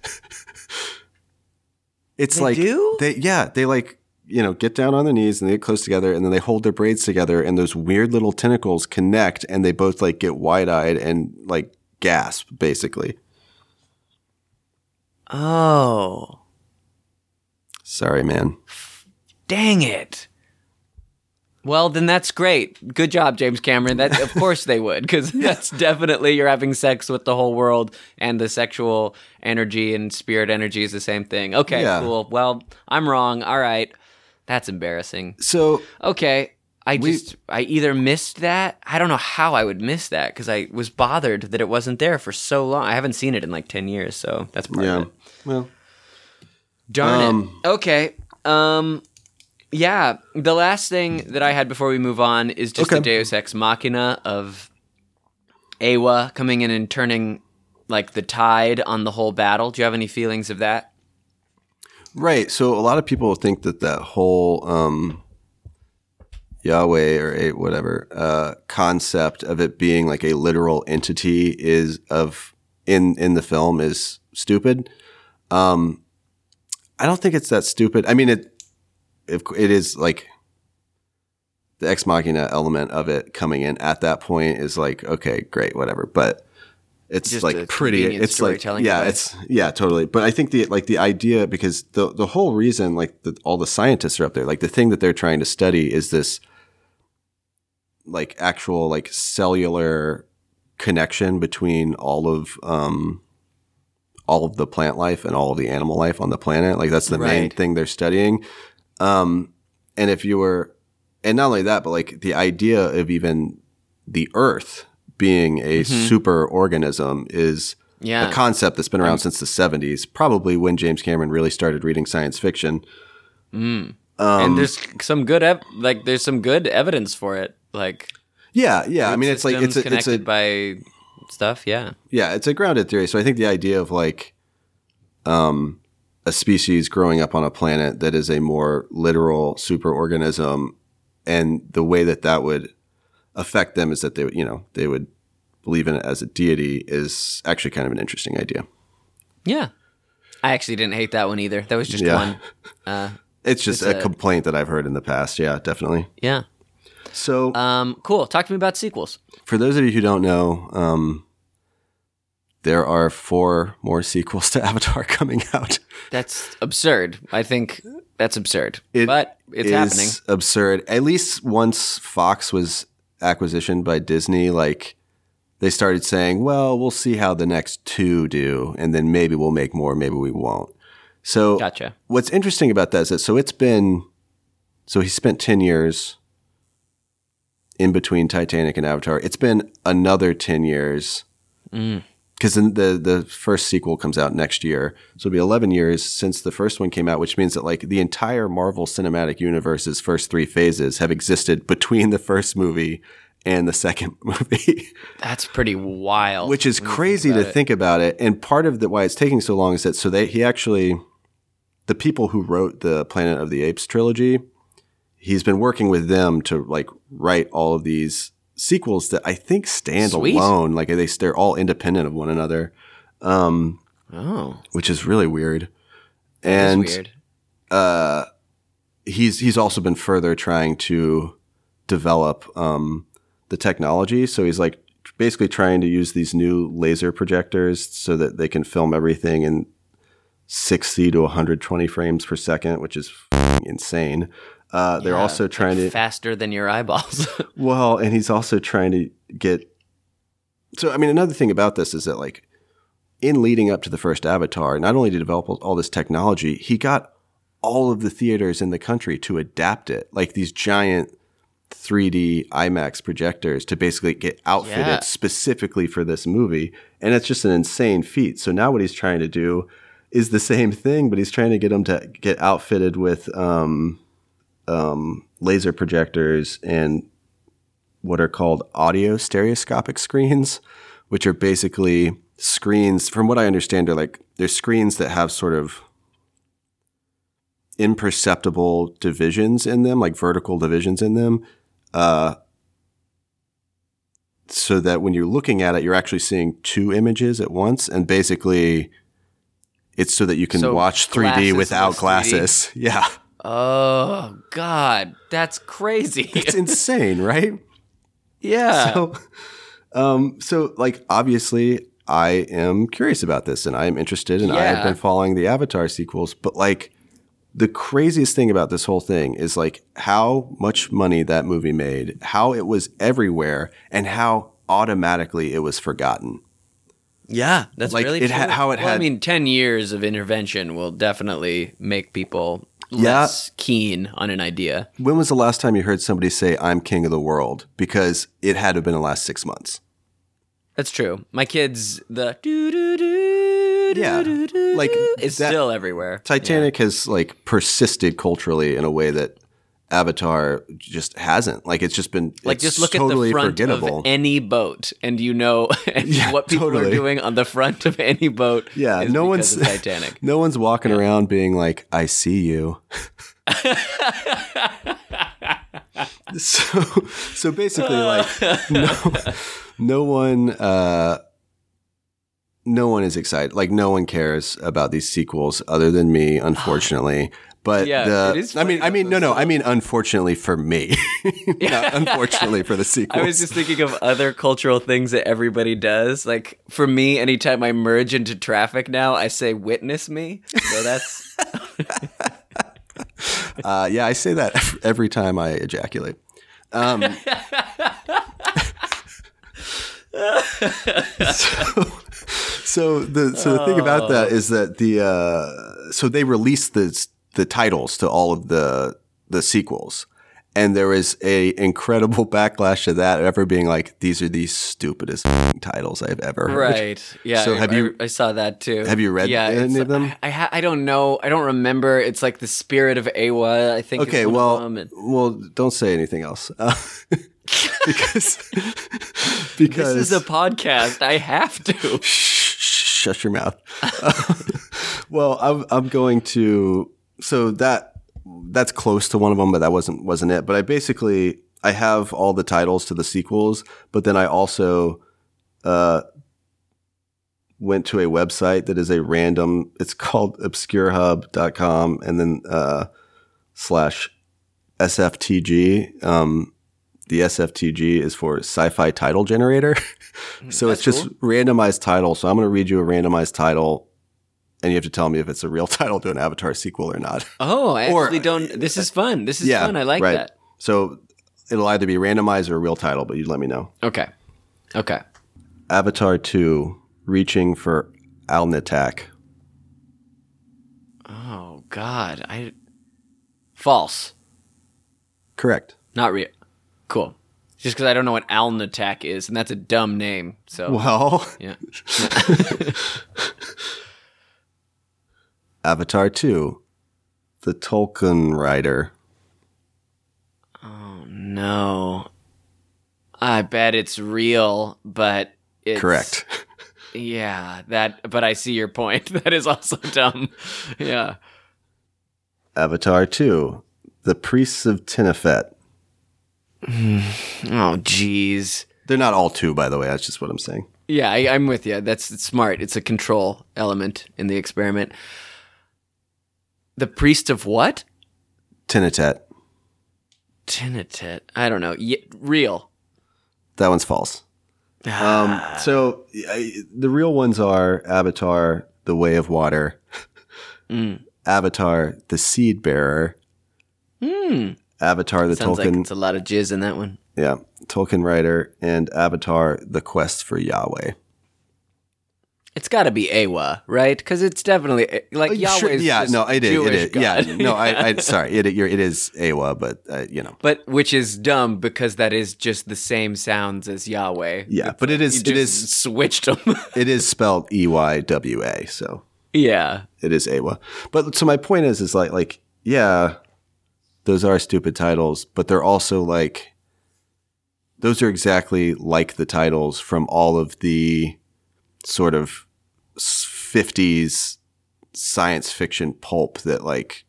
it's They like do? they yeah, they like, you know, get down on their knees and they get close together and then they hold their braids together and those weird little tentacles connect and they both like get wide-eyed and like gasp basically. Oh. Sorry, man. Dang it. Well, then that's great. Good job, James Cameron. That of course they would, because *laughs* that's definitely you're having sex with the whole world, and the sexual energy and spirit energy is the same thing. Okay, Yeah. cool. Well, I'm wrong. All right, that's embarrassing. So, Okay, I We- just I either missed that. I don't know how I would miss that because I was bothered that it wasn't there for so long. I haven't seen it in like ten years, so that's part yeah. of it. Well, Darn Um, it. Okay. Um yeah, the last thing that I had before we move on is just the Deus Ex Machina of Eywa coming in and turning like the tide on the whole battle. Do you have any feelings of that? Right. So a lot of people think that that whole um, Yahweh or whatever uh, concept of it being like a literal entity is of in in the film is stupid. Um, I don't think it's that stupid. I mean, it if it is like the ex machina element of it coming in at that point is like okay, great, whatever. But it's Just like pretty. It's like yeah, it's yeah, totally. But I think the like the idea because the the whole reason like the, all the scientists are up there, like the thing that they're trying to study is this like actual like cellular connection between all of um all of the plant life and all of the animal life on the planet. Like that's the main thing they're studying. Um and if you were and not only that, but like the idea of even the earth being a super organism is Yeah. a concept that's been around since the 70s, probably when James Cameron really started reading science fiction. and there's some good ev- like there's some good evidence for it. Like Yeah, yeah. I mean, it's like it's a, it's connected a by stuff. Yeah. yeah, it's a grounded theory. So I think the idea of like um, a species growing up on a planet that is a more literal superorganism, and the way that that would affect them is that they would, you know, they would believe in it as a deity is actually kind of an interesting idea. Yeah. I actually didn't hate that one either. That was just Yeah. one. *laughs* Uh, It's just a, a- complaint that I've heard in the past. Yeah, definitely. yeah. So Um, cool. Talk to me about sequels. for those of you who don't know, um, there are four more sequels to *laughs* Avatar coming out. That's absurd. I think that's absurd. It but it's is happening. Absurd. At least once Fox was acquisitioned by Disney, like they started saying, "Well, we'll see how the next two do, and then maybe we'll make more, maybe we won't." So, Gotcha. what's interesting about that is that so it's been, so he spent ten years in between Titanic and Avatar. It's been another ten years Mm. Because the the first sequel comes out next year, so it'll be eleven years since the first one came out, which means that like the entire Marvel Cinematic Universe's first three phases have existed between the first movie and the second *laughs* movie, That's pretty wild. which is crazy to it. think about it. And part of the why it's taking so long is that so they he actually the people who wrote the Planet of the Apes trilogy, he's been working with them to like write all of these sequels that I think stand Sweet. alone. Like they they're all independent of one another um, Oh, which is really weird. that's And weird. uh, he's he's also been further trying to develop um, the technology. So he's like basically trying to use these new laser projectors so that they can film everything in 60 to 120 frames per second, which is insane. Uh, they're Yeah, also like trying to faster than your eyeballs. *laughs* well, and he's also trying to get. So, I mean, another thing about this is that, like, in leading up to the first Avatar, not only to develop all- all this technology, he got all of the theaters in the country to adapt it, like these giant 3D IMAX projectors to basically get outfitted Yeah. specifically for this movie. And it's just an insane feat. So now what he's trying to do is the same thing, but he's trying to get them to get outfitted with um, um, laser projectors and what are called autostereoscopic screens, which are basically screens, from what I understand, are like they're screens that have sort of imperceptible divisions in them, like vertical divisions in them. Uh, so that when you're looking at it, you're actually seeing two images at once. And basically, it's so that you can So watch 3D glasses without with 3D. glasses. *laughs* Yeah. Oh God, that's crazy. It's *laughs* insane, right? yeah. so um so like obviously i am curious about this and i am interested and i have been following the avatar sequels but like the craziest thing about this whole thing is like how much money that movie made how it was everywhere and how automatically it was forgotten yeah, that's like, really it ha- how it Well, I mean, ten years of intervention will definitely make people Yeah. less keen on an idea. when was the last time you heard somebody say i'm king of the world because it had to have been the last six months That's true. My kids, the Yeah, like is still everywhere. Titanic has like persisted culturally in a way that Avatar just hasn't. Like it's just been Like just look totally at the front forgettable. of any boat, and you know *laughs* Yeah, what people totally. are doing on the front of any boat. yeah, no one's *laughs* Titanic. no one's walking around being like, "I see you." *laughs* so, so basically, like no, no one, uh, no one is excited. Like no one cares about these sequels other than me, unfortunately. But Yeah, the, it is I mean, I mean, no, no, I mean, unfortunately for me, *laughs* *laughs* unfortunately for the sequel. I was just thinking of other cultural things that everybody does. Like for me, anytime I merge into traffic now, I say "witness me." So that's *laughs* Uh, yeah, I say that every time I ejaculate. Um, so, so the so the thing about that is that the uh, so they released the the titles to all of the the sequels, and there was a incredible *laughs* backlash to that, ever being like, "These are the stupidest titles I've ever heard." Right. *laughs* Yeah. So I- have you- I, I saw that too. have you read yeah, any of them? I, I, ha- I don't know. I don't remember. It's like the spirit of Eywa. I think. Okay, well, and- well, don't say anything else uh, *laughs* because because this is a podcast. I have to. Shh, shut your mouth. well, I'm I'm going to so that that's close to one of them, but that wasn't wasn't it. But I basically I have all the titles to the sequels, but then I also uh, went to a website that is a random. It's called *laughs* obscurehub.com, and then uh, slash SFTG. Um, the SFTG is for Sci-Fi Title Generator. *laughs* so it's that's just randomized title. So I'm going to read you a randomized title, and you have to tell me if it's a real *laughs* title to an Avatar sequel or not. Oh, I Or- actually don't. This is fun. This is yeah, fun. I like right. that. So it'll either be randomized or a real title, but you let me know. Okay. Okay. Avatar 2, Reaching for Alnitak. Oh God. I. False. Correct. Not real. Cool. Just because I don't know what Alnatak is, and that's a dumb name. So Well, yeah. *laughs* *laughs* Avatar 2, The Tulkun Rider. Oh, no. I bet it's real, but it's Correct. *laughs* Yeah, that. But I see your point. *laughs* That is also dumb. Yeah. Avatar 2, The Priests of Tinefet. *sighs* Oh, jeez. They're not all two, by the way. That's just what I'm saying. Yeah, I, I'm with you. That's it's smart. It's a control element in the experiment. The priest of what? Tinitet. Tinitet. I don't know. Ye- real. That one's false. Ah. Um, so I, the real ones are Avatar, The Way of Water, mm. Avatar, The Seed Bearer, hmm. Avatar, The Sounds like Tolkien, it's a lot of jizz in that one. yeah, Tulkun Rider, and Avatar, The Quest for Yahweh. It's got to be Eywa, right? Because it's definitely like Uh, Yahweh. sure, yeah, no, it is. Jewish it is. Yeah, God. no, I, I *laughs* sorry, it, it is Eywa, but uh, you know, but which is dumb because that is just the same sounds as Yahweh. yeah, but it is, You it is, switched them. *laughs* it is spelled E Y W A. So yeah. it is Eywa. But so my point is, is like, like, yeah, those are stupid titles, but they're also like, those are exactly like the titles from all of the sort of 50s science fiction pulp that like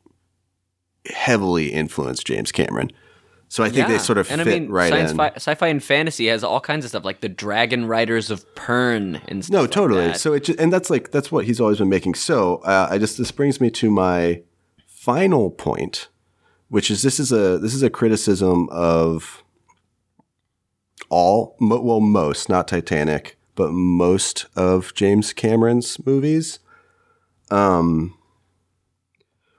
heavily influenced James Cameron. So I think they Yeah. sort of and fit I mean, right in. Fi- sci-fi and fantasy has all kinds of stuff like the Dragon Riders of Pern and stuff No, like totally. that. So it just, and that's like that's what he's always been making. So uh, I just this brings me to my final point, which is this is a this is a criticism of all mo- well most not Titanic but most of James Cameron's movies, um,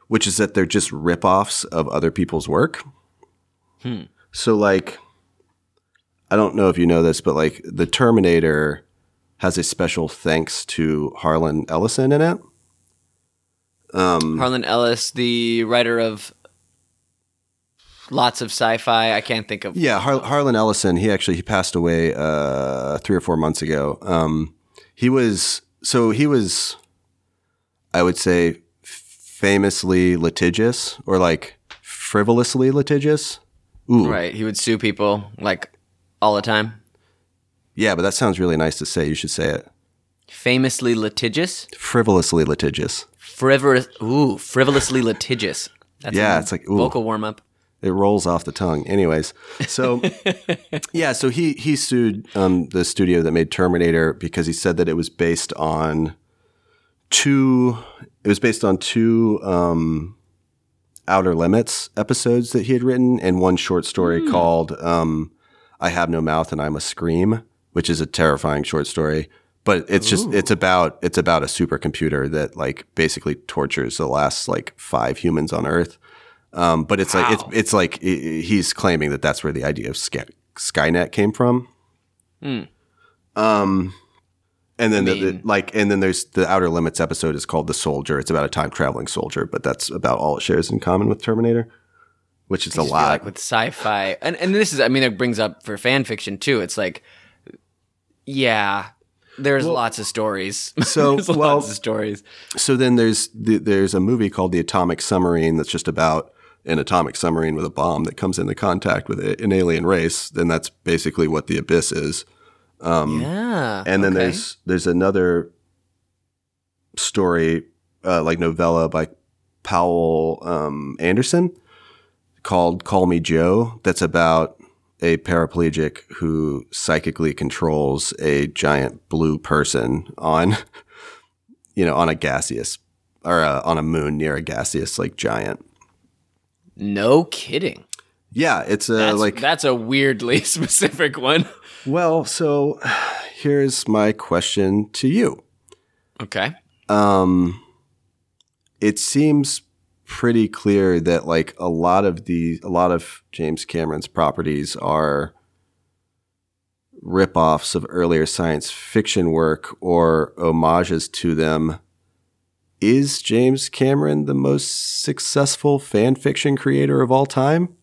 which is that they're just ripoffs of other people's work. So like. I don't know if you know this, but like the Terminator has a special thanks to Harlan Ellison in it. Harlan Ellis, the writer of lots of sci-fi. I can't think of. Yeah, Har- Harlan Ellison. He actually he passed away uh, three or four months ago. Um, he was so he was, I would say, famously litigious or like frivolously litigious. Ooh, Right, he would sue people like all the time. yeah, but that sounds really nice to say. You should say it. Famously litigious, Frivolously litigious. frivolous. Ooh, frivolously litigious. That's Yeah, it's like, ooh. vocal warm up. It rolls off the tongue. Anyways, so *laughs* yeah, so he he sued um, the studio that made Terminator because he said that it was based on two. It was based on two um, Outer Limits episodes that he had written, and one short story called um, "I Have No Mouth and I Must Scream," which is a terrifying short story. But it's just it's about it's about a supercomputer that like basically tortures the last like five humans on Earth. Um, but it's like it's it's like he's claiming that that's where the idea of Sky, Skynet came from. Um, and then the, the, like and then there's the Outer Limits episode is called The Soldier. It's about a time traveling soldier, but that's about all it shares in common with Terminator. which is I a lot. like with sci-fi, and and this is, I mean, it brings up for fan fiction too. It's like, yeah, there's lots of stories. *laughs* So, there's well- lots of stories. so then there's the, there's a movie called The Atomic Submarine that's just about an atomic submarine with a bomb that comes into contact with an alien race. Then that's basically what the abyss is. yeah, And then okay. there's there's another story, uh, like novella by Poul um, Anderson called "Call Me Joe." That's about a paraplegic who psychically controls a giant blue person on, *laughs* you know, on a gaseous or uh, on a moon near a gaseous like giant. No kidding. Yeah, it's a That's, like that's a weirdly *laughs* specific one. well. So here's my question to you. Okay. um it seems pretty clear that like a lot of the a lot of James Cameron's properties are rip-offs of earlier science fiction work or homages to them. Is James Cameron the most successful fan fiction creator of all time?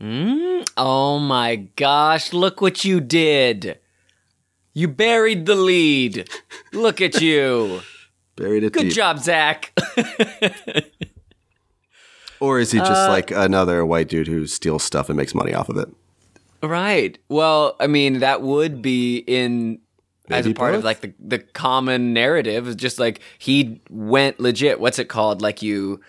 Mm? Oh my gosh, look what you did. You buried the lead. Look at you. *laughs* Buried it Good deep. job, Zach. *laughs* Or is he just Uh, like another white dude who steals stuff and makes money off of it? right. Well, I mean, that would be in as a part of like the the common narrative. It's just like he went legit. What's it called? Like you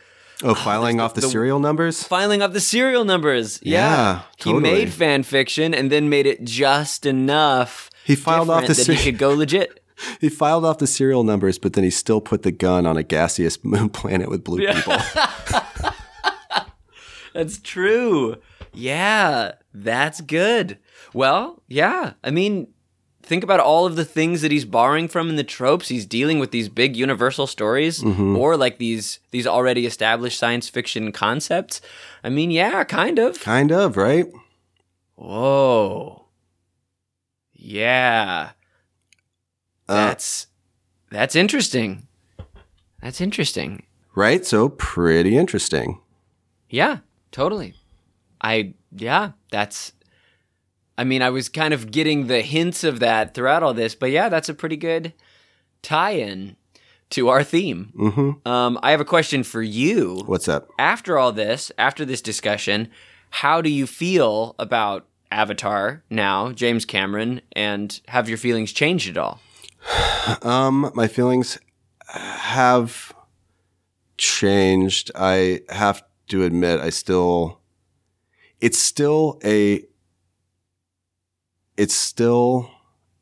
Oh, filing off the, the- serial numbers? filing off the serial numbers. Yeah. Yeah, He made fan fiction and then made it just enough. He filed off the that he could go legit. *laughs* He filed off the serial numbers, but then he still put the gun on a gaseous *laughs* moon planet with blue people. *laughs* That's true. Yeah, that's good. Well, yeah. I mean, think about all of the things that he's borrowing from in the tropes. He's dealing with these big universal stories or like these these already established science fiction concepts. I mean, yeah, kind of. kind of, right? Whoa. Yeah. Uh, That's that's interesting. That's interesting. right? So pretty interesting. Yeah, totally. I yeah, that's I mean, I was kind of getting the hints of that throughout all this, but yeah, that's a pretty good tie-in to our theme. hmm Um, I have a question for you. What's up? After all this, after this discussion, how do you feel about Avatar now, James Cameron, and have your feelings changed at all? *sighs* Um, my feelings have changed. I have to admit, I still, it's still a, it's still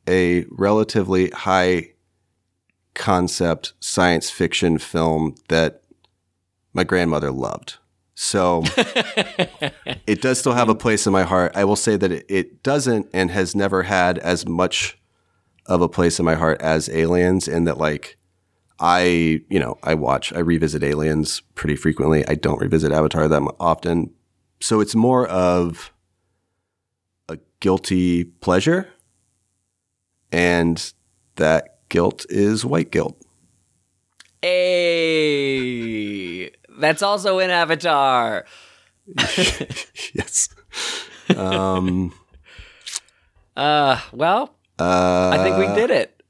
a relatively high concept science fiction film that my grandmother loved. So *laughs* it does still have a place in my heart. I will say that it, it doesn't and has never had as much of a place in my heart as Aliens, and that like I, you know, I watch, I revisit Aliens pretty frequently. I don't revisit Avatar that often, so it's more of guilty pleasure, and that guilt is white guilt. Hey, that's also in Avatar. *laughs* yes. Um. *laughs* Uh, well, Uh, I think we did it.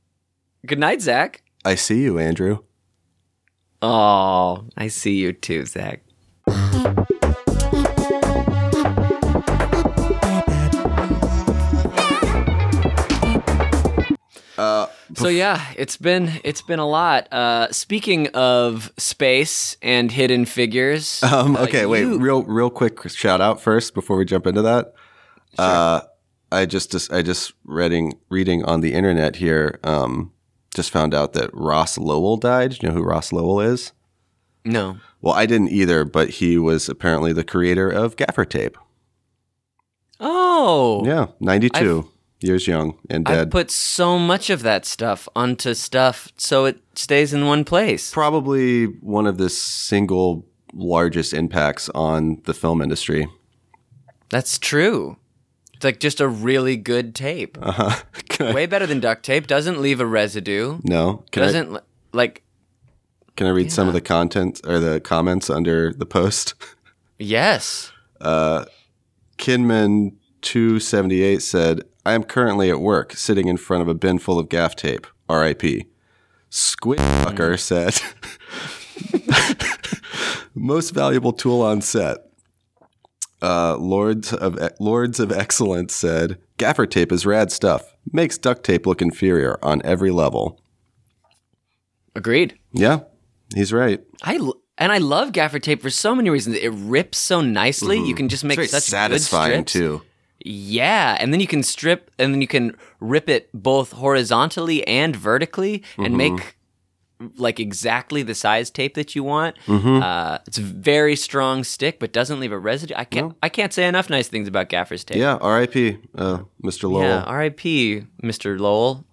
Good night, Zach. I see you, Andrew. Oh, I see you too, Zach. So yeah, it's been it's been a lot. Uh, speaking of space and hidden figures, Um, uh, okay, wait, you- real, real quick shout out first before we jump into that. Uh, I just, just, I just reading, reading on the internet here. Um, just found out that Ross Lowell died. Do you know who Ross Lowell is? no, Well, I didn't either, but he was apparently the creator of Gaffer Tape. oh, Yeah, ninety-two years young and dead. Dead. put so much of that stuff onto stuff so it stays in one place. Probably one of the single largest impacts on the film industry. That's true. It's like just a really good tape. Uh-huh. *laughs* I- Way better than duct tape. Doesn't leave a residue. no, can Doesn't li- like can I read some of the content or the comments under the post? *laughs* yes. Uh, Kinman two seventy eight said, "I am currently at work, sitting in front of a bin full of gaff tape. R.I.P." Squid fucker said, "Most valuable tool on set." Uh, Lords of Lords of Excellence said, "Gaffer tape is rad stuff. Makes duct tape look inferior on every level." Agreed. Yeah, he's right. I l- and I love gaffer tape for so many reasons. It rips so nicely. You can just make Mm-hmm. Such satisfying good strips. too. Yeah, and then you can strip, and then you can rip it both horizontally and vertically, Mm-hmm. and make like exactly the size tape that you want. Mm-hmm. Uh, it's a very strong stick, but doesn't leave a residue. I can't. I can't say enough nice things about Gaffer's tape. Yeah, R.I.P. Uh, Mr. Lowell. Yeah, R.I.P. Mr. Lowell.